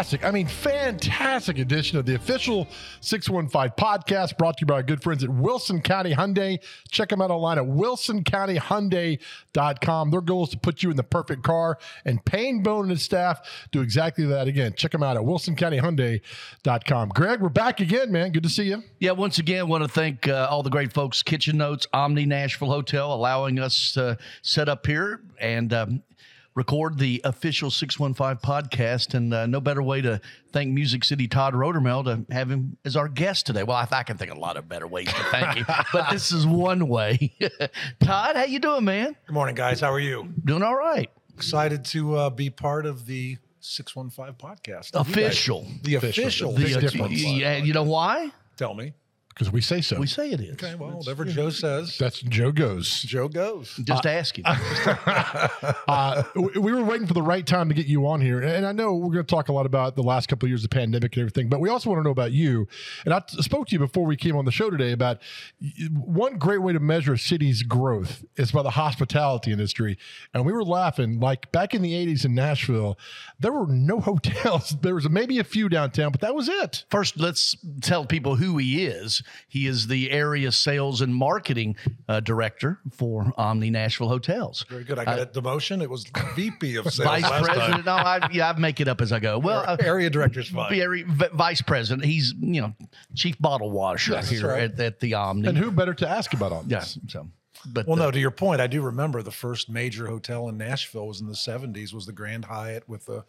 fantastic, I mean, fantastic edition of the official 615 podcast brought to you by our good friends at Wilson County Hyundai. Check them out online at wilsoncountyhyundai.com. Their goal is to put you in the perfect car, and Payne Bone and his staff do exactly that. Again, check them out at wilsoncountyhyundai.com. Greg, we're back again, man. Good to see you. Yeah, once again, want to thank uh, all the great folks, Kitchen Notes, Omni Nashville Hotel, allowing us to set up here and um, record the official 615 podcast. And uh, no better way to thank Music City Tod Roadarmel to have him as our guest today. Well, I, I can think of a lot of better ways to thank him, but this is one way. Tod, how you doing, man? Good morning, guys. How are you? Doing all right. Excited to uh, be part of the 615 podcast. Official. The official. Big The, uh, difference. yeah, you know why? Tell me. Because we say so. We say it is. Okay, well, whatever Joe says, That's Joe goes. Joe goes. Just ask him. uh, we we were waiting for the right time to get you on here, and I know we're going to talk a lot about the last couple of years of pandemic and everything, but we also want to know about you. And I t- spoke to you before we came on the show today about one great way to measure a city's growth is by the hospitality industry. And we were laughing like back in the '80s in Nashville, there were no hotels. There was maybe a few downtown, but that was it. First, let's tell people who he is. He is the area sales and marketing uh, director for Omni Nashville Hotels. Very good. I got a demotion. It was VP of sales Vice last president. No, I, yeah, I make it up as I go. Well, uh, time. Area director's fine. very- v- vice president. He's you know chief bottle washer That's here right. at, at the Omni. And who better to ask about all yeah. So, but Well, uh, no, to your point, I do remember the first major hotel in Nashville was in the 70s, was the Grand Hyatt with the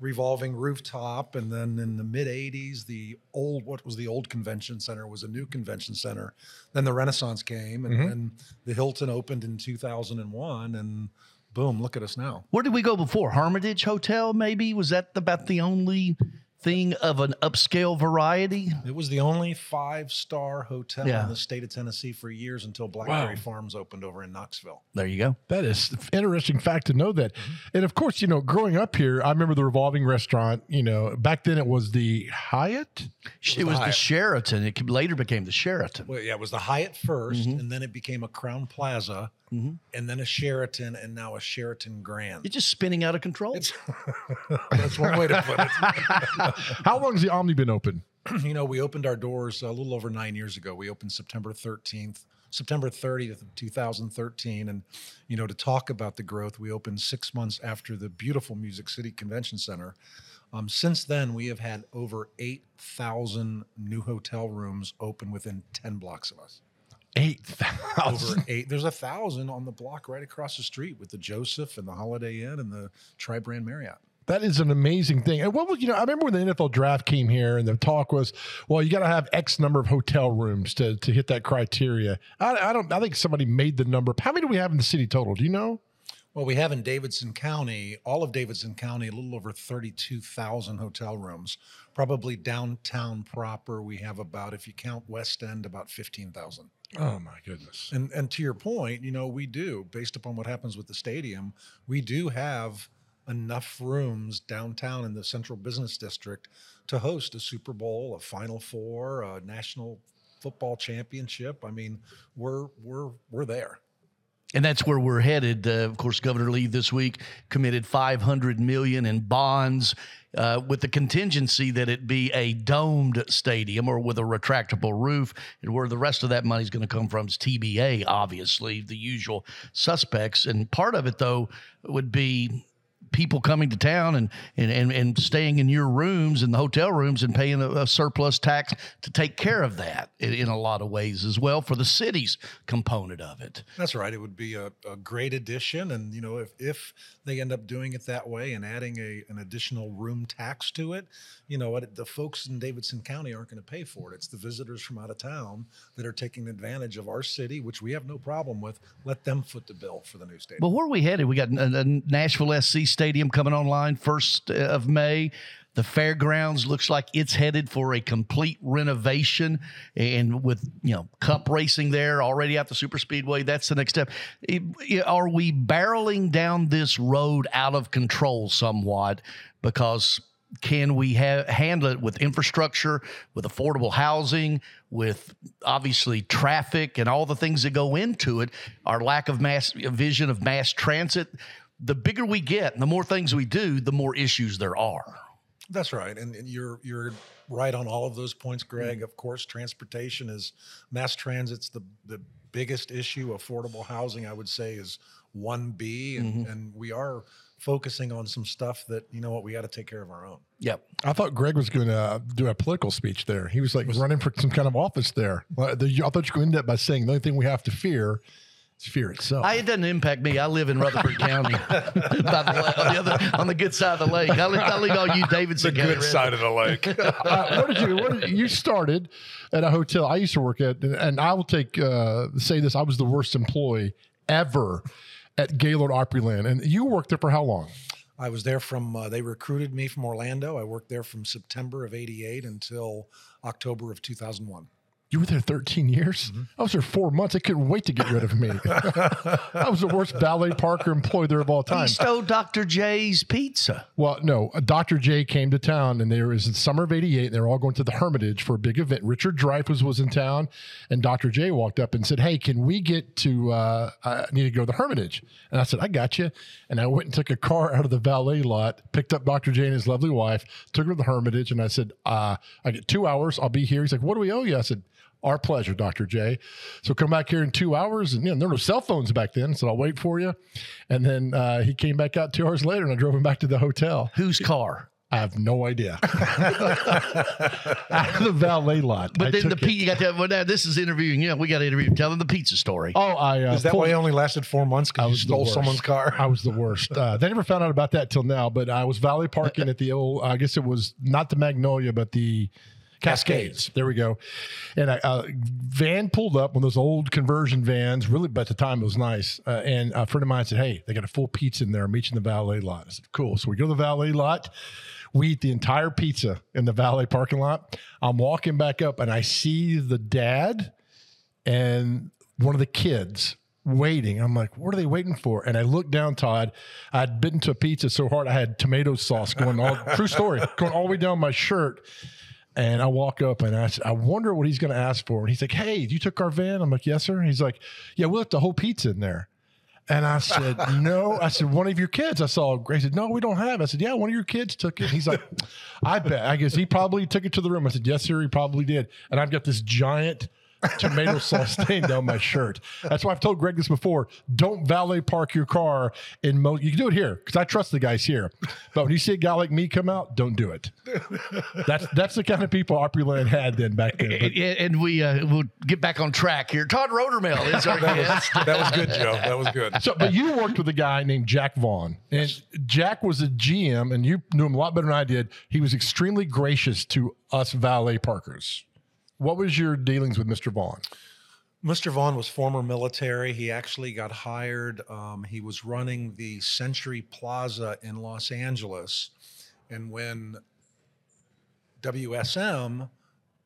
revolving rooftop. And then in the mid 80s, the old, what was the old convention center was a new convention center. Then the Renaissance came and then the Hilton opened in 2001. And boom, look at us now. where did we go before? Hermitage Hotel, maybe was that about the only thing of an upscale variety? It was the only five star hotel Yeah. in the state of Tennessee for years until Blackberry Farms opened over in Knoxville. There you go. That is interesting fact to know that. And of course, you know, growing up here, I remember the revolving restaurant, you know, back then it was the Hyatt. It was the Hyatt. Sheraton. It later became the Sheraton. Well, yeah, it was the Hyatt 1st Mm-hmm. and then it became a Crowne Plaza, and then a Sheraton, and now a Sheraton Grand. You're just spinning out of control. That's one way to put it. How long has the Omni been open? you know, we opened our doors a little over nine years ago. We opened September 13th, September 30th of 2013. And, you know, to talk about the growth, we opened six months after the beautiful Music City Convention Center. Um, since then, we have had over 8,000 new hotel rooms open within 10 blocks of us. Eight Over eight. There's a thousand on the block right across the street with the Joseph and the Holiday Inn and the Tri Brand Marriott. That is an amazing thing. And what was, you know, I remember when the NFL draft came here and the talk was, well, you got to have X number of hotel rooms to, to hit that criteria. I, I don't, I think somebody made the number. How many do we have in the city total? Do you know? Well, we have in Davidson County, all of Davidson County, a little over 32,000 hotel rooms. Probably downtown proper, we have about, if you count West End, about 15,000. Oh my goodness. And and to your point, you know, we do, based upon what happens with the stadium, we do have enough rooms downtown in the central business district to host a Super Bowl, a Final Four, a national football championship. I mean, we're we're we're there. And that's where we're headed. Uh, of course, Governor Lee this week committed 500 million in bonds uh, with the contingency that it be a domed stadium or with a retractable roof. And where the rest of that money is going to come from is TBA, obviously, the usual suspects. And part of it, though, would be people coming to town and, and, and, and staying in your rooms and the hotel rooms and paying a, a surplus tax to take care of that in, in a lot of ways as well for the city's component of it. That's right. It would be a, a great addition. And, you know, if, if they end up doing it that way and adding a, an additional room tax to it, you know what? The folks in Davidson County aren't going to pay for it. It's the visitors from out of town that are taking advantage of our city, which we have no problem with. Let them foot the bill for the new stadium. But where are we headed? We got a, a Nashville SC Stadium coming online first uh, of May. The fairgrounds looks like it's headed for a complete renovation, and with you know cup racing there already at the super speedway, that's the next step. Are we barreling down this road out of control somewhat because? Can we ha- handle it with infrastructure, with affordable housing, with obviously traffic and all the things that go into it? Our lack of mass vision of mass transit the bigger we get and the more things we do, the more issues there are. That's right, and, and you're you're right on all of those points, Greg. Mm-hmm. Of course, transportation is mass transit's the the biggest issue. Affordable housing, I would say, is one B, and, mm-hmm. and we are focusing on some stuff that you know what we got to take care of our own. Yep. I thought Greg was going to uh, do a political speech there. He was like running for some kind of office there. I thought you could end up by saying the only thing we have to fear is fear itself. I, it doesn't impact me. I live in Rutherford County, by the, la- on, the other, on the good side of the lake. I leave, I leave all you Davidson The County residents. of the lake. uh, what did you? What did, you started at a hotel I used to work at, and I will take uh, say this: I was the worst employee ever at Gaylord Opryland, and you worked there for how long? I was there from, uh, they recruited me from Orlando. I worked there from September of 88 until October of 2001. You were there 13 years. I was there four months. I couldn't wait to get rid of me. I was the worst valet parker employee there of all time. He stole Dr. J's pizza. Well, no, uh, Dr. J came to town and there was in summer of 88 and they were all going to the Hermitage for a big event. Richard Dreyfuss was in town and Dr. J walked up and said, Hey, can we get to, uh, I need to go to the Hermitage. And I said, I got you. And I went and took a car out of the valet lot, picked up Dr. J and his lovely wife, took her to the Hermitage. And I said, uh, I get two hours. I'll be here. He's like, what do we owe you? I said, our pleasure, Dr. J. So come back here in two hours. And you know, there were no cell phones back then. So I'll wait for you. And then uh, he came back out two hours later and I drove him back to the hotel. Whose car? I have no idea. Out of the valet lot. But I then the took it. pizza, you got to, well, now this is interviewing. Yeah, we got to interview. Tell them the pizza story. Oh, I uh, Is that pulled- why it only lasted four months? I Because you was the stole someone's car? I was the worst. Uh, they never found out about that till now. But I was valet parking at the old. I guess it was not the Magnolia, but the Cascades. There we go. And a uh, van pulled up one of those old conversion vans. Really, but at the time it was nice. Uh, and a friend of mine said, "Hey, they got a full pizza in there. Meet you in the valet lot." I said, "Cool." So we go to the valet lot. We eat the entire pizza in the valet parking lot. I'm walking back up, and I see the dad and one of the kids waiting. I'm like, what are they waiting for? And I look down, Tod. I'd bitten to a pizza so hard I had tomato sauce going all true story, going all the way down my shirt. And I walk up and I said, I wonder what he's going to ask for. And he's like, Hey, you took our van? I'm like, Yes, sir. He's like, Yeah, we left the whole pizza in there. And I said, No. I said, One of your kids I saw. He said, No, we don't have. it." I said, Yeah, one of your kids took it. He's like, I bet. I guess he probably took it to the room. I said, Yes, sir, he probably did. And I've got this giant tomato sauce stain down my shirt. That's why I've told Greg this before. Don't valet park your car in mo. You can do it here because I trust the guys here. But when you see a guy like me come out, don't do it. That's that's the kind of people Opryland had then back then. But And, and we uh, we'll get back on track here. Tod Roadarmel is our guest. that was good, Joe. That was good. So, but you worked with a guy named Jack Vaughn, and Jack was a GM, and you knew him a lot better than I did. He was extremely gracious to us valet parkers. What was your dealings with Mr. Vaughn? Mr. Vaughn was former military. He actually got hired. Um, he was running the Century Plaza in Los Angeles. And when WSM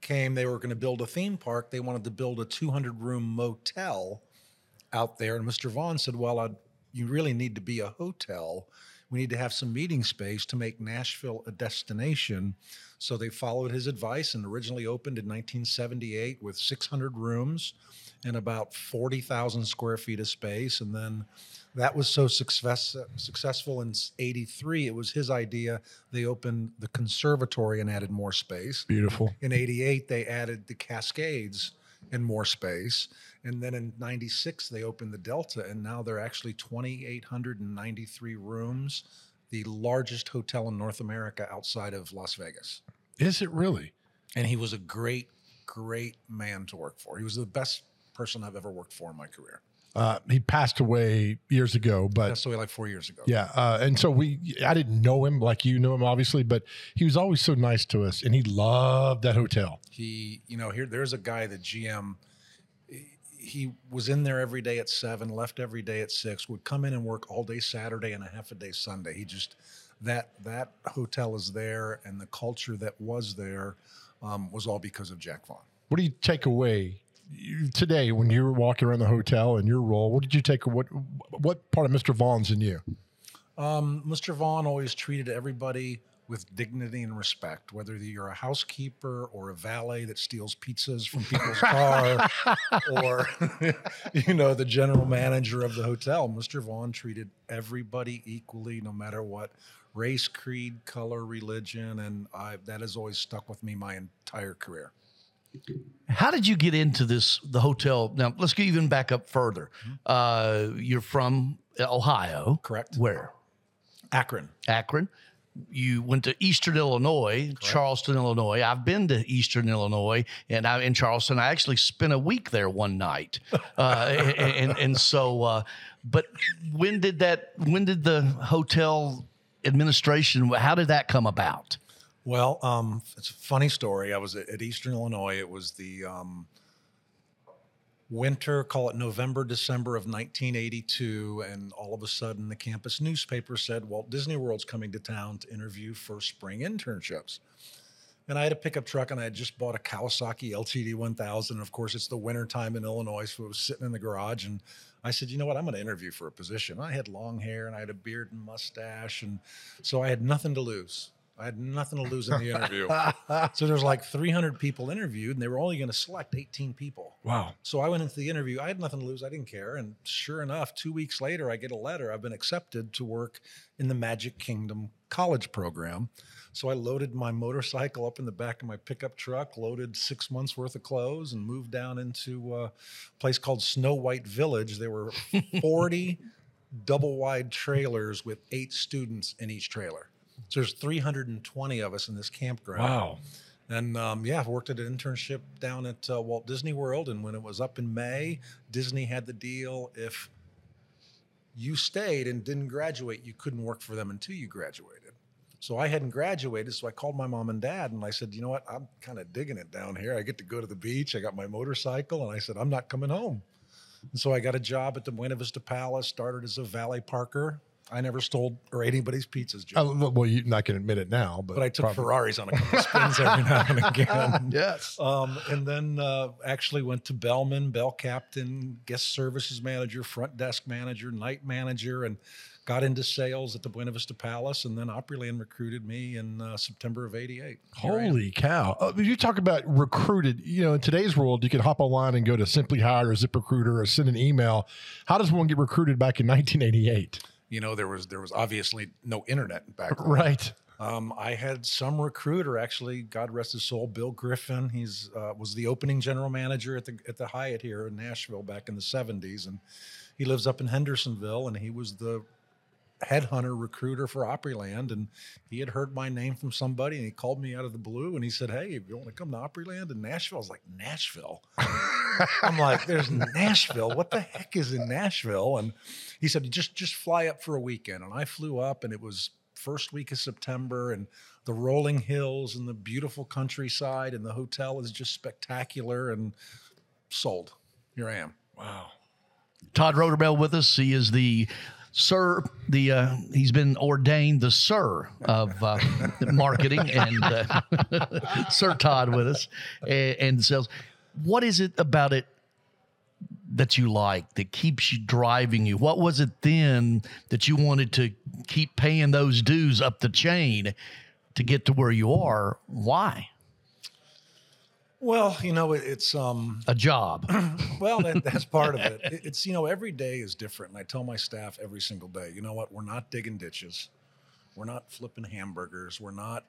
came, they were going to build a theme park. They wanted to build a 200 room motel out there. And Mr. Vaughn said, Well, I'd, you really need to be a hotel. We need to have some meeting space to make Nashville a destination. So they followed his advice and originally opened in 1978 with 600 rooms and about 40,000 square feet of space. And then that was so success, successful in 83, it was his idea. They opened the conservatory and added more space. Beautiful. In 88, they added the Cascades and more space. And then in 96, they opened the Delta, and now they're actually 2,893 rooms, the largest hotel in North America outside of Las Vegas. Is it really? And he was a great, great man to work for. He was the best person I've ever worked for in my career. Uh, he passed away years ago, but Passed away like four years ago. yeah. Uh, and so we, I didn't know him like you knew him, obviously, but he was always so nice to us, and he loved that hotel. He, you know, here there's a guy, the GM. He was in there every day at seven, left every day at six. Would come in and work all day Saturday and a half a day Sunday. He just that that hotel is there, and the culture that was there um, was all because of Jack Vaughn. What do you take away you, today when you were walking around the hotel and your role? What did you take? What what part of Mr. Vaughn's in you? Um, Mr. Vaughn always treated everybody with dignity and respect, whether you're a housekeeper or a valet that steals pizzas from people's car, or you know the general manager of the hotel. Mr. Vaughn treated everybody equally, no matter what race, creed, color, religion, and I, that has always stuck with me my entire career. How did you get into this the hotel? Now let's get even back up further. Uh, you're from Ohio, Correct. Where? Akron. Akron. You went to Eastern Illinois, Charleston, Illinois. I've been to Eastern Illinois, and I in Charleston. I actually spent a week there one night, uh, and, and and so. Uh, but when did that? When did the hotel administration? How did that come about? Well, um, it's a funny story. I was at, at Eastern Illinois. It was the um, winter, call it November, December of 1982, and all of a sudden the campus newspaper said Walt Disney World's coming to town to interview for spring internships. And I had a pickup truck, and I had just bought a Kawasaki LTD 1000. And Of course, it's the winter time in Illinois, so it was sitting in the garage. And I said, you know what? I'm going to interview for a position. I had long hair, and I had a beard and mustache, and so I had nothing to lose. I had nothing to lose in the interview. so there's like 300 people interviewed, and they were only going to select 18 people. Wow. So I went into the interview. I had nothing to lose. I didn't care. And sure enough, two weeks later, I get a letter. I've been accepted to work in the Magic Kingdom college program. So I loaded my motorcycle up in the back of my pickup truck, loaded six months worth of clothes, and moved down into uh, a place called Snow White Village. There were 40 double wide trailers with eight students in each trailer. So there's 320 of us in this campground. Wow. And um, yeah, I worked at an internship down at uh, Walt Disney World. And when it was up in May, Disney had the deal if you stayed and didn't graduate, you couldn't work for them until you graduated. So I hadn't graduated. So I called my mom and dad and I said, you know what? I'm kind of digging it down here. I get to go to the beach. I got my motorcycle. And I said, I'm not coming home. And so I got a job at the Buena Vista Palace, started as a valet parker. I never stole or ate anybody's pizzas, Joe. Uh, well, you're not going to admit it now, but, but I took probably- Ferraris on a couple of spins every now and again. Yes. Um, and then uh, actually went to Bellman, Bell Captain, guest services manager, front desk manager, night manager, and got into sales at the Buena Vista Palace. And then Opryland recruited me in uh, September of '88. Here I am. Holy cow! Uh, you talk about recruited. You know, in today's world, you can hop online and go to Simply Hire or ZipRecruiter or send an email. How does one get recruited back in 1988? You know, there was there was obviously no internet back then. Right. Um, I had some recruiter, actually, God rest his soul, Bill Griffin. He's uh, was the opening general manager at the at the Hyatt here in Nashville back in the '70s, and he lives up in Hendersonville, and he was the headhunter recruiter for Opryland, and he had heard my name from somebody, and he called me out of the blue, and he said, "Hey, if you want to come to Opryland in Nashville?" I was like, "Nashville." I'm like, "There's Nashville. What the heck is in Nashville?" And he said, "Just just fly up for a weekend." And I flew up, and it was first week of September, and the rolling hills and the beautiful countryside, and the hotel is just spectacular, and sold. Here I am. Wow. Tod Roadarmel with us. He is the sir. The uh, he's been ordained the sir of uh, marketing, and uh, Sir Tod with us and, and sales. What is it about it that you like that keeps you driving you? What was it then that you wanted to keep paying those dues up the chain to get to where you are? Why Well, you know, it, it's um, a job? well, that, that's part of. It- It's you know, every day is different, and I tell my staff every single day. You know what? We're not digging ditches. We're not flipping hamburgers. We're not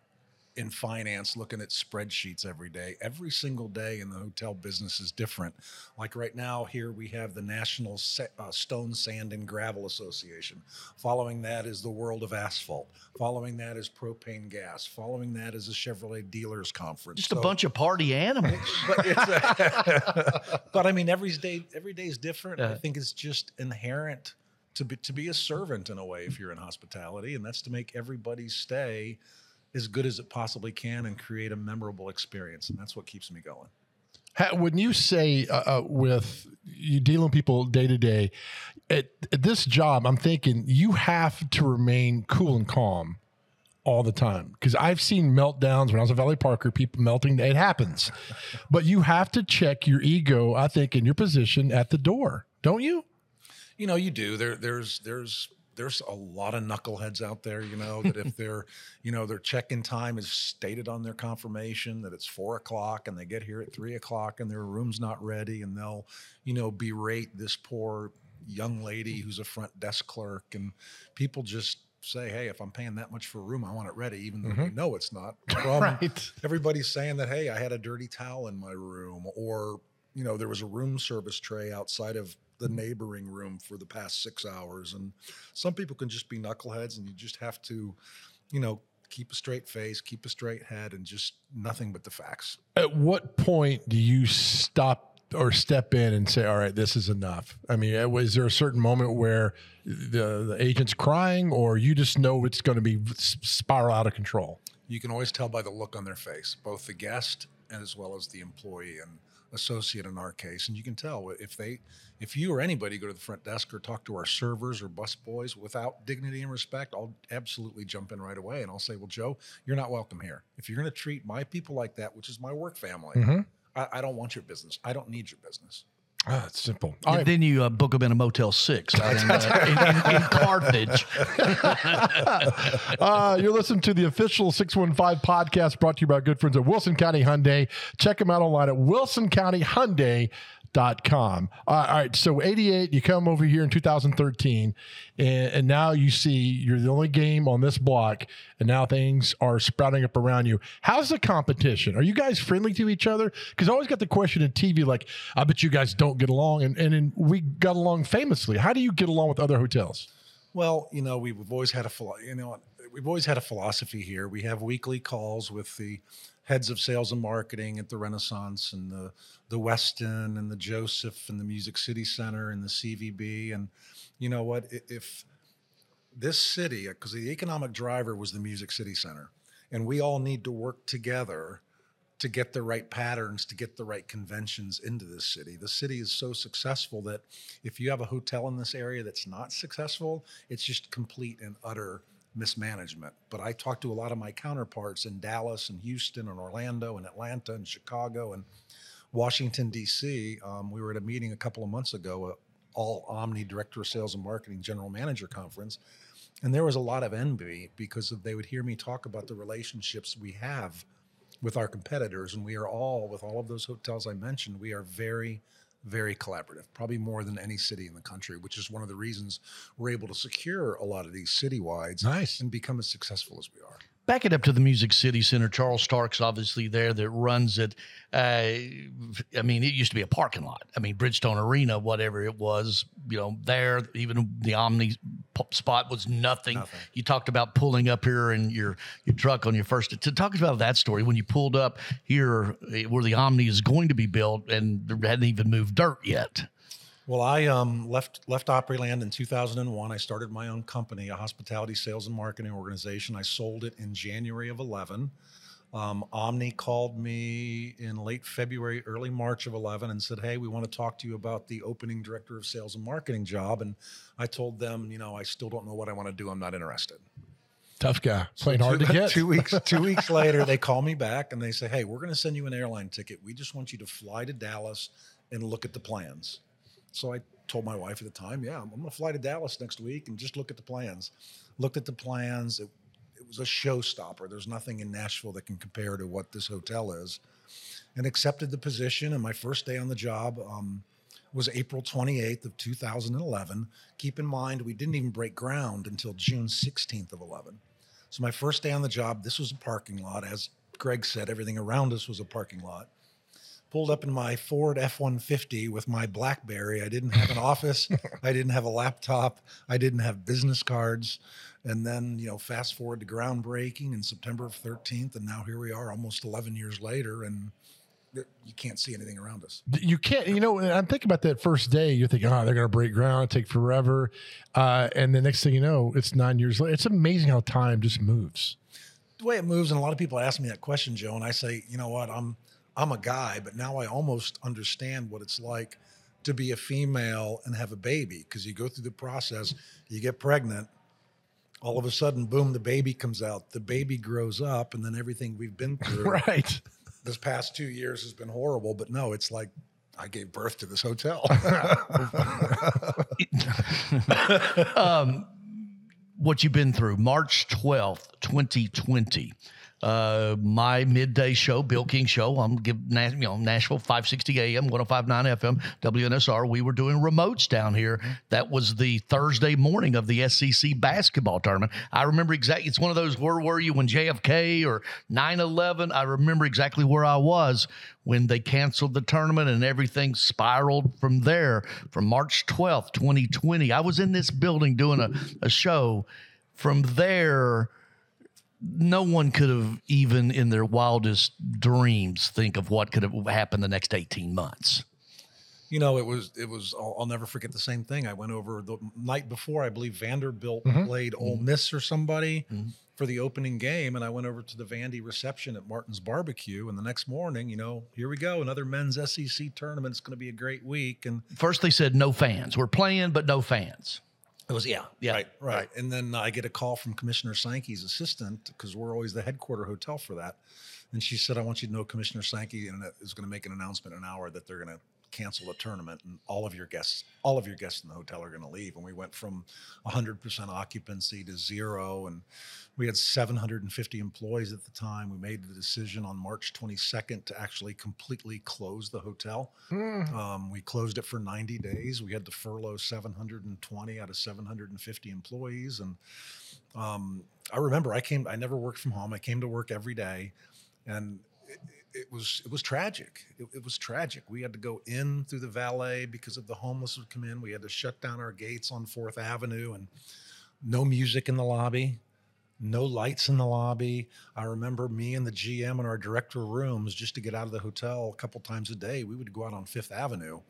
in finance looking at spreadsheets every day. Every single day in the hotel business is different. Like right now, here we have the National Sa- uh, Stone, Sand, and Gravel Association. Following that is the World of Asphalt. Following that is propane gas. Following that is a Chevrolet Dealers Conference. Just a bunch of party animals. but a, but I mean every day every day is different. I think it's just inherent to be to be a servant in a way if you're in hospitality, and that's to make everybody's stay as good as it possibly can and create a memorable experience, and that's what keeps me going. When you say uh, uh, with you dealing with people day to day, at, at this job, I'm thinking you have to remain cool and calm all the time because I've seen meltdowns when I was a Valley Parker, people melting. It happens, but you have to check your ego. I think in your position at the door, don't you? You know, you do. There, there's, there's there's a lot of knuckleheads out there, you know, that if their, you know, their check-in time is stated on their confirmation that it's four o'clock and they get here at three o'clock and their room's not ready and they'll, you know, berate this poor young lady who's a front desk clerk and people just say, hey, if I'm paying that much for a room, I want it ready, even though mm-hmm. you know it's not. Right. Everybody's saying that, hey, I had a dirty towel in my room, or you know, there was a room service tray outside of the mm. neighboring room for the past six hours. And some people can just be knuckleheads, and you just have to, you know, keep a straight face, keep a straight head, and just nothing but the facts. At what point do you stop or step in and say, "All right, this is enough"? I mean, uh, was there a certain moment where the the agent's crying, or you just know it's going to be spiral out of control? You can always tell by the look on their face, both the guest and as well as the employee. And associate in our case, and you can tell if they, if you or anybody go to the front desk or talk to our servers or bus boys without dignity and respect, I'll absolutely jump in right away and I'll say, "Well, Joe, you're not welcome here. If you're going to treat my people like that, which is my work family, mm-hmm. I, I don't want your business. I don't need your business." Ah, it's simple. Right. Then you uh, book them in a Motel 6 in, uh, in, in, in, Carthage. uh, you're listening to the official 615 podcast brought to you by good friends at Wilson County Hyundai. Check them out online at Wilson County Hyundai dot com. All right, so 88, you come over here in 2013, and, and, now you see you're the only game on this block, and now things are sprouting up around you. How's the competition? Are you guys friendly to each other? Because I always got the question in TV, like, I bet you guys don't get along, and, and we got along famously. How do you get along with other hotels? Well, you know, we've always had a, you know, we've always had a philosophy here. We have weekly calls with the heads of sales and marketing at the Renaissance and the the Westin and the Joseph and the Music City Center and the CVB. And you know what? If this city, because the economic driver was the Music City Center, and we all need to work together to get the right patterns, to get the right conventions into this city. The city is so successful that if you have a hotel in this area that's not successful, it's just complete and utter mismanagement. But I talked to a lot of my counterparts in Dallas and Houston and Orlando and Atlanta and Chicago and Washington, D.C. Um, we were at a meeting a couple of months ago, all Omni Director of Sales and Marketing General Manager Conference. And there was a lot of envy because they would hear me talk about the relationships we have with our competitors. And we are all, with all of those hotels I mentioned, we are very very collaborative, probably more than any city in the country, which is one of the reasons we're able to secure a lot of these citywides nice. and become as successful as we are. Back it up to the Music City Center. Charles Stark's obviously there that runs it. Uh, I mean, it used to be a parking lot. I mean, Bridgestone Arena, whatever it was, you know, there, even the Omni spot was nothing. nothing. You talked about pulling up here in your, your truck on your first. To talk about that story, when you pulled up here eh, where the Omni is going to be built and there hadn't even moved dirt yet. Well, I um, left left Opryland in 2001. I started my own company, a hospitality sales and marketing organization. I sold it in January of 11. Um, Omni called me in late February, early March of 11 and said, Hey, we want to talk to you about the opening director of sales and marketing job. And I told them, you know, I still don't know what I want to do. I'm not interested. Tough guy, playing so hard to get. Two weeks, two weeks later, they call me back and they say, Hey, we're going to send you an airline ticket. We just want you to fly to Dallas and look at the plans. So I told my wife at the time, yeah, I'm going to fly to Dallas next week and just look at the plans. Looked at the plans. It, it was a showstopper. There's nothing in Nashville that can compare to what this hotel is. And accepted the position. And my first day on the job um, was April 28th of 2011. Keep in mind, we didn't even break ground until June 16th of 11. So my first day on the job, this was a parking lot. As Greg said, everything around us was a parking lot pulled up in my Ford F 150 with my Blackberry. I didn't have an office, I didn't have a laptop, I didn't have business cards. And then, you know, fast forward to groundbreaking in September of 13th. And now here we are almost 11 years later. And you can't see anything around us. You can't, you know, I'm thinking about that first day. You're thinking, oh, they're going to break ground, take forever. Uh, and the next thing you know, it's nine years later. It's amazing how time just moves. The way it moves, and a lot of people ask me that question, Joe, and I say, you know what, I'm I'm a guy, but now I almost understand what it's like to be a female and have a baby because you go through the process, you get pregnant, all of a sudden, boom, the baby comes out, the baby grows up, and then everything we've been through. right. This past two years has been horrible, but no, it's like I gave birth to this hotel. um, what you've been through. March 12th, 2020. Uh, my midday show, Bill King show. I'm give you know Nashville 560 AM, 105.9 FM, WNSR. We were doing remotes down here. That was the Thursday morning of the SEC basketball tournament. I remember exactly. It's one of those. Where were you when JFK or 9/11? I remember exactly where I was when they canceled the tournament and everything spiraled from there. From March 12th, 2020, I was in this building doing a, a show. From there no one could have even in their wildest dreams think of what could have happened the next 18 months you know it was it was I'll, I'll never forget the same thing i went over the night before i believe vanderbilt Mhm. played Ole Mm-hmm. miss or somebody Mhm. for the opening game and i went over to the vandy reception at martin's barbecue and the next morning you know here we go another men's sec tournament it's going to be a great week and first they said no fans we're playing but no fans It was yeah, Yeah, right, right. And then I get a call from Commissioner Sankey's assistant because we're always the headquarter hotel for that, and she said, "I want you to know Commissioner Sankey and is going to make an announcement in an hour that they're going to cancel a tournament and all of your guests, all of your guests in the hotel are going to leave." And we went from 100% occupancy to zero, and we had 750 employees at the time. We made the decision on March 22nd to actually completely close the hotel. Mm. Um, we closed it for 90 days. We had to furlough 720 out of 750 employees. And um, I remember I came, I never worked from home. I came to work every day and it, it was, it was tragic. It, it was tragic. We had to go in through the valet because of the homeless would come in. We had to shut down our gates on Fourth Avenue and no music in the lobby no lights in the lobby. I remember me and the GM in our director rooms just to get out of the hotel a couple times a day. We would go out on Fifth Avenue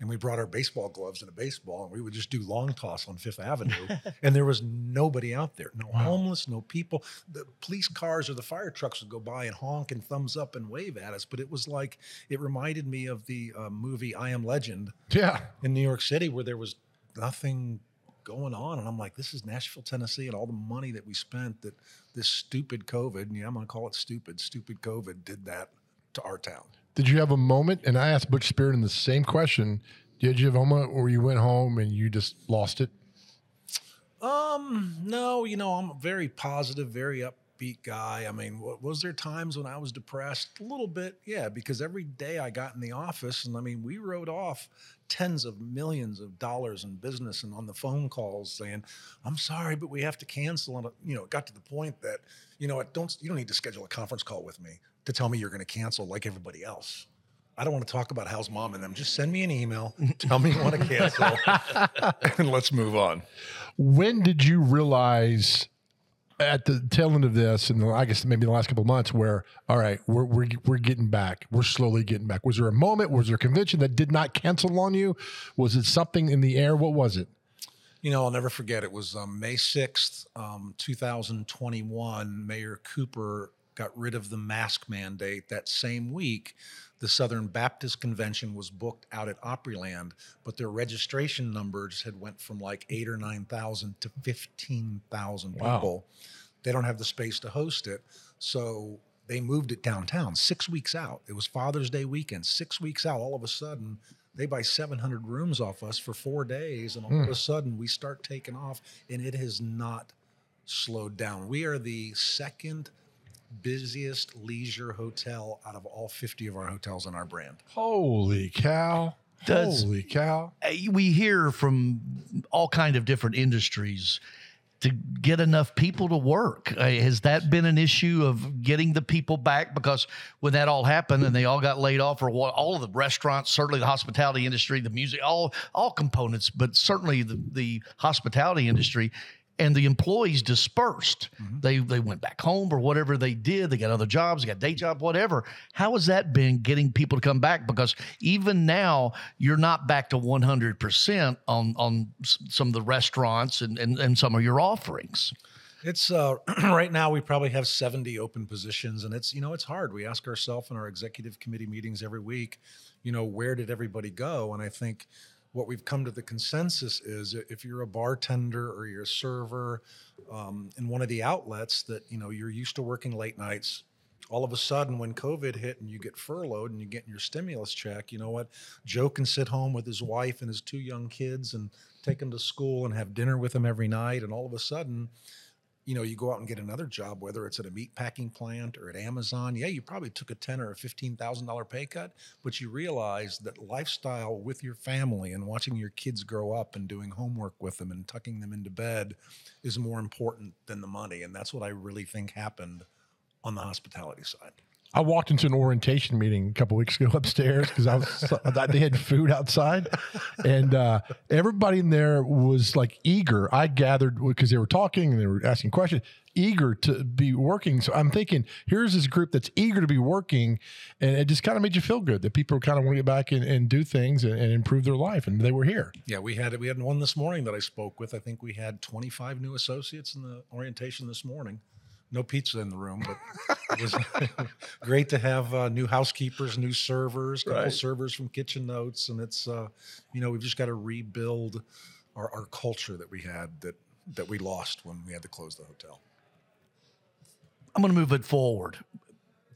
and we brought our baseball gloves and a baseball and we would just do long toss on Fifth Avenue. and there was nobody out there, no homeless, no people. The police cars or the fire trucks would go by and honk and thumbs up and wave at us. But it was like, it reminded me of the uh, movie I Am Legend Yeah. in New York City where there was nothing going on. And I'm like, this is Nashville, Tennessee, and all the money that we spent that this stupid COVID, and yeah, I'm gonna call it stupid, stupid COVID did that to our town. Did you have a moment? And I asked Butch Spyridon the same question. Did you have a moment where you went home and you just lost it? Um, no, you know, I'm a very positive, very upbeat guy. I mean, wa- was there times when I was depressed? A little bit, yeah, because every day I got in the office and I mean, we wrote off tens of millions of dollars in business and on the phone calls saying, I'm sorry, but we have to cancel. And, you know, it got to the point that, you know, don't, you don't need to schedule a conference call with me to tell me you're going to cancel like everybody else. I don't want to talk about how's mom and them. Just send me an email. Tell me you want to cancel, and let's move on. When did you realize at the tail end of this, and I guess maybe the last couple of months, where all right, we're we're we're getting back, we're slowly getting back? Was there a moment? Was there a convention that did not cancel on you? Was it something in the air? What was it? You know, I'll never forget. It was um, May 6th, um, 2021. Mayor Cooper got rid of the mask mandate. That same week, the Southern Baptist Convention was booked out at Opryland, but their registration numbers had went from like eight or 9,000 to 15,000 Wow. people. They don't have the space to host it. So they moved it downtown six weeks out. It was Father's Day weekend, six weeks out. All of a sudden, they buy 700 rooms off us for four days. And all of hmm. a sudden, we start taking off, and it has not slowed down. We are the second busiest leisure hotel out of all 50 of our hotels in our brand. Holy cow! Does- Holy cow! We hear from all kind of different industries to get enough people to work. Uh, has that been an issue of getting the people back? Because when that all happened and they all got laid off, or what, all of the restaurants, certainly the hospitality industry, the music, all all components, but certainly the, the hospitality industry. And the employees dispersed. They they went back home or whatever they did. They got other jobs, they got day job, whatever. How has that been getting people to come back? Because even now, you're not back to 100% on on some of the restaurants and, and, and some of your offerings. It's uh, right now we probably have 70 open positions, and it's you know it's hard. We ask ourselves in our executive committee meetings every week, you know, where did everybody go? And I think what we've come to the consensus is if you're a bartender or you're a server um, in one of the outlets that you know you're used to working late nights, all of a sudden, when COVID hit and you get furloughed and you get your stimulus check, you know what? Joe can sit home with his wife and his two young kids and take them to school and have dinner with them every night. And all of a sudden, you know, you go out and get another job, whether it's at a meat packing plant or at Amazon. Yeah, you probably took a ten or a fifteen thousand dollar pay cut, but you realize that lifestyle with your family and watching your kids grow up and doing homework with them and tucking them into bed is more important than the money. And that's what I really think happened on the hospitality side. I walked into an orientation meeting a couple weeks ago upstairs because I was they had food outside, and uh, everybody in there was like eager. I gathered because they were talking and they were asking questions, eager to be working. So I'm thinking, here's this group that's eager to be working, and it just kind of made you feel good that people kind of want to get back and, and do things and, and improve their life, and they were here. Yeah, we had we had one this morning that I spoke with. I think we had 25 new associates in the orientation this morning no pizza in the room, but it was great to have uh, new housekeepers, new servers, couple right. servers from Kitchen Notes, and it's uh, you know we've just got to rebuild our, our culture that we had that that we lost when we had to close the hotel. I'm going to move it forward.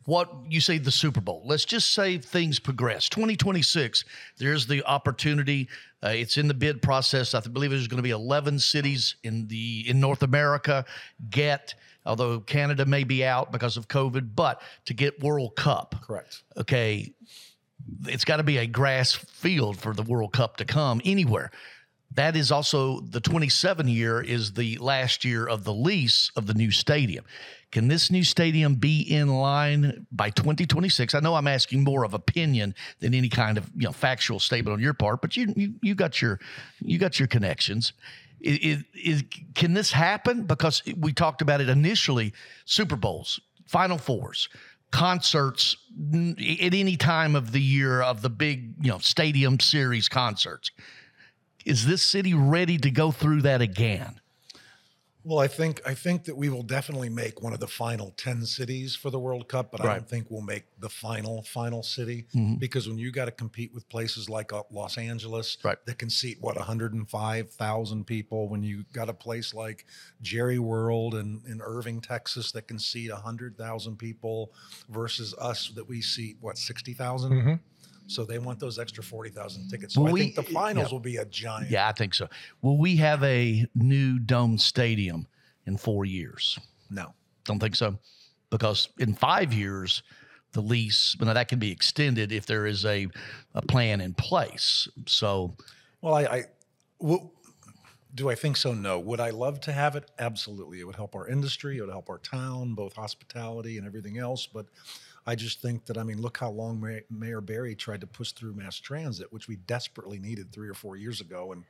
What you say the Super Bowl? Let's just say things progress. 2026, there's the opportunity. Uh, it's in the bid process. I believe there's going to be 11 cities in the in North America get although Canada may be out because of COVID, but to get World Cup. Correct. Okay. It's got to be a grass field for the World Cup to come anywhere. That is also the 27 year is the last year of the lease of the new stadium. Can this new stadium be in line by 2026? I know I'm asking more of opinion than any kind of you know factual statement on your part, but you you, you got your you got your connections. Is, is, can this happen? Because we talked about it initially Super Bowls, Final Fours, concerts at any time of the year of the big, you know, stadium series concerts. Is this city ready to go through that again? Well, I think I think that we will definitely make one of the final ten cities for the World Cup, but right. I don't think we'll make the final final city mm-hmm. because when you got to compete with places like uh, Los Angeles right. that can seat what 105,000 people, when you got a place like Jerry World in, in Irving, Texas that can seat 100,000 people versus us that we seat what 60,000. So they want those extra 40,000 tickets. So will I we, think the eh, finals yeah, will be a giant. Yeah, I think so. Will we have a new dome stadium in four years? No. Don't think so. Because in five years, the lease, but that can be extended if there is a, a plan in place. So, well, I, I well, do I think so? No. Would I love to have it? Absolutely. It would help our industry. It would help our town, both hospitality and everything else. But I just think that I mean, look how long Mayor Barry tried to push through mass transit, which we desperately needed three or four years ago, and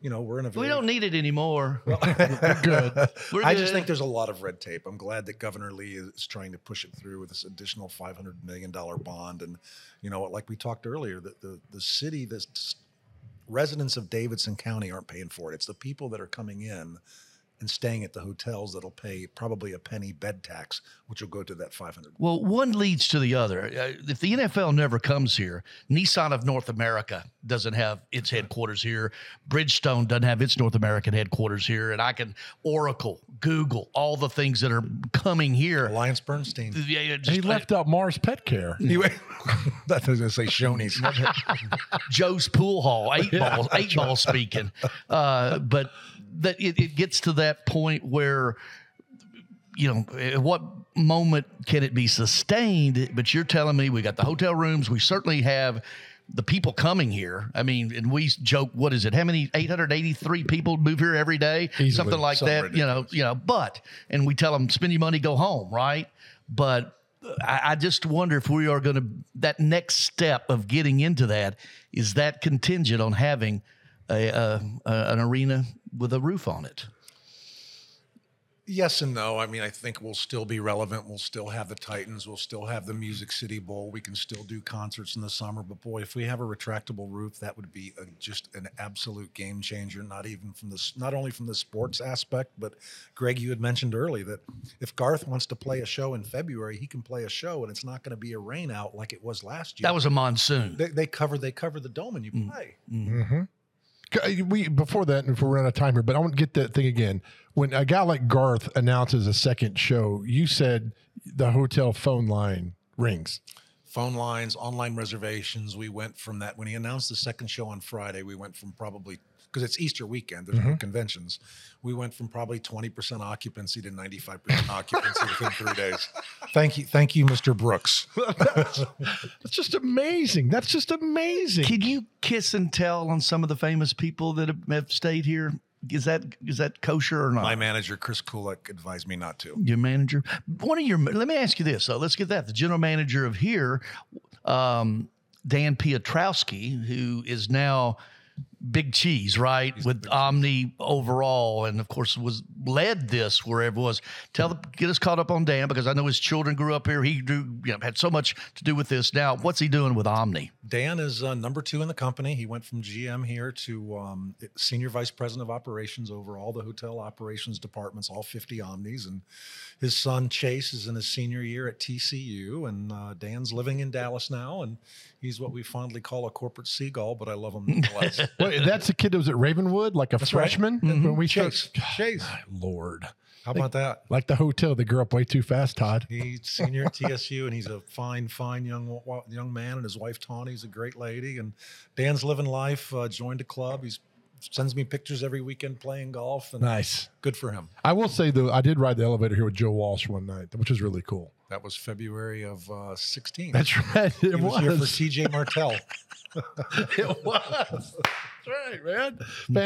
you know we're in a. Very, we don't need it anymore. Well, we're good. We're I good. just think there's a lot of red tape. I'm glad that Governor Lee is trying to push it through with this additional 500 million dollar bond, and you know, like we talked earlier, that the the city, the residents of Davidson County aren't paying for it. It's the people that are coming in and staying at the hotels that'll pay probably a penny bed tax, which will go to that 500. Well, one leads to the other. Uh, if the NFL never comes here, Nissan of North America doesn't have its headquarters here. Bridgestone doesn't have its North American headquarters here. And I can Oracle, Google, all the things that are coming here. Alliance Bernstein. Yeah, just, he left out Mars Pet Care. That's what I was going to say, Shoney's. Joe's Pool Hall, eight yeah, ball, eight ball speaking. Uh, but that it, it gets to that point where you know, at what moment can it be sustained? But you're telling me we got the hotel rooms. We certainly have the people coming here. I mean, and we joke, what is it? How many? 883 people move here every day, Easily, something like that. Ridiculous. You know, you know. But and we tell them spend your money, go home, right? But I, I just wonder if we are going to that next step of getting into that is that contingent on having a, a, a an arena with a roof on it. Yes and no. I mean, I think we'll still be relevant. We'll still have the Titans. We'll still have the Music City Bowl. We can still do concerts in the summer. But boy, if we have a retractable roof, that would be a, just an absolute game changer. Not even from the not only from the sports aspect, but Greg, you had mentioned early that if Garth wants to play a show in February, he can play a show, and it's not going to be a rain out like it was last year. That was a monsoon. They, they cover they cover the dome and you mm. play. Mm-hmm. Uh, we before that, if we're out of time here, but I want to get that thing again. When a guy like Garth announces a second show, you said the hotel phone line rings. phone lines, online reservations. We went from that when he announced the second show on Friday. We went from probably because it's Easter weekend. There's no conventions. We went from probably 20% occupancy to 95% occupancy within three days. Thank you, thank you, Mr. Brooks. That's just amazing. That's just amazing. Can you kiss and tell on some of the famous people that have, have stayed here? Is that is that kosher or not? My manager Chris Kulak advised me not to. your manager, one of your. Let me ask you this. So let's get that. The general manager of here, um, Dan Piotrowski, who is now Big Cheese, right, with Omni overall, and of course was led this wherever it was. Tell the, get us caught up on Dan because I know his children grew up here. He you know, had so much to do with this. Now, what's he doing with Omni? Dan is uh, number two in the company. He went from GM here to um, senior vice president of operations over all the hotel operations departments, all 50 Omnis. And his son Chase is in his senior year at TCU. And uh, Dan's living in Dallas now. And he's what we fondly call a corporate seagull, but I love him nonetheless. Wait, that's the kid that was at Ravenwood, like a freshman. right. freshman when we Chase. started. Chase. Lord, How about that? like the hotel, they grew up way too fast. Tod. He's senior at TSU, and he's a fine, fine young young man. And his wife Tawny's a great lady. And Dan's living life. Uh, joined a club. He's sends me pictures every weekend playing golf, and Nice. good for him. I will say though, I did ride the elevator here with Joe Walsh one night, which was really cool. That was February of uh, 16. That's right. It he was, was. here for TJ Martell. it was. That's right, man.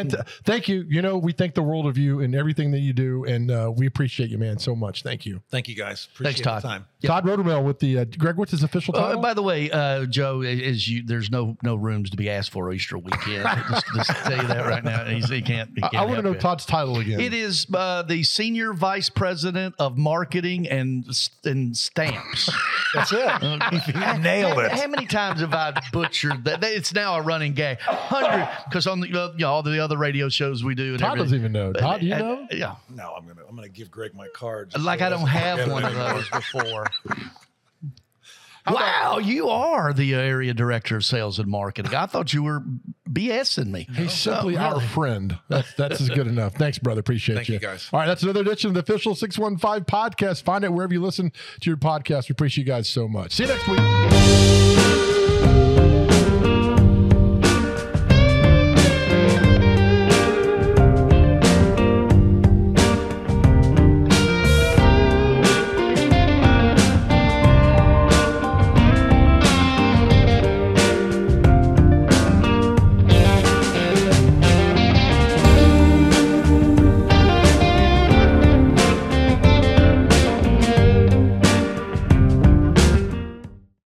Fant- thank you. You know, we thank the world of you and everything that you do, and uh, we appreciate you, man, so much. Thank you. Thank you guys. Thanks, Appreciate Tod. the time. Tod Roadarmel with the uh, Greg. What's his official Uh, title? by the way, uh, Joe, is you there's no no rooms to be asked for Easter weekend. just, just tell you that right now. He's, he can't. He I, can't want to know it. Tod's title again. It is uh, the senior vice president of marketing and and stamps. That's it. Nailed it. how many times have I butchered that? That- It's now a running gag. Hundred because on the uh, you know, all the other radio shows we do. And Tod doesn't even know. Tod, do you know? Yeah, No, I'm gonna I'm gonna give Greg my card. like so I don't have one of those before. Wow, you are the area director of sales and marketing. I thought you were BSing me. He's simply Oh, our really? friend. That's that's as good enough. Thanks, brother. Appreciate Thank you, guys. All right, that's another edition of the official 615 podcast. Find it wherever you listen to your podcast. We appreciate you guys so much. See you next week.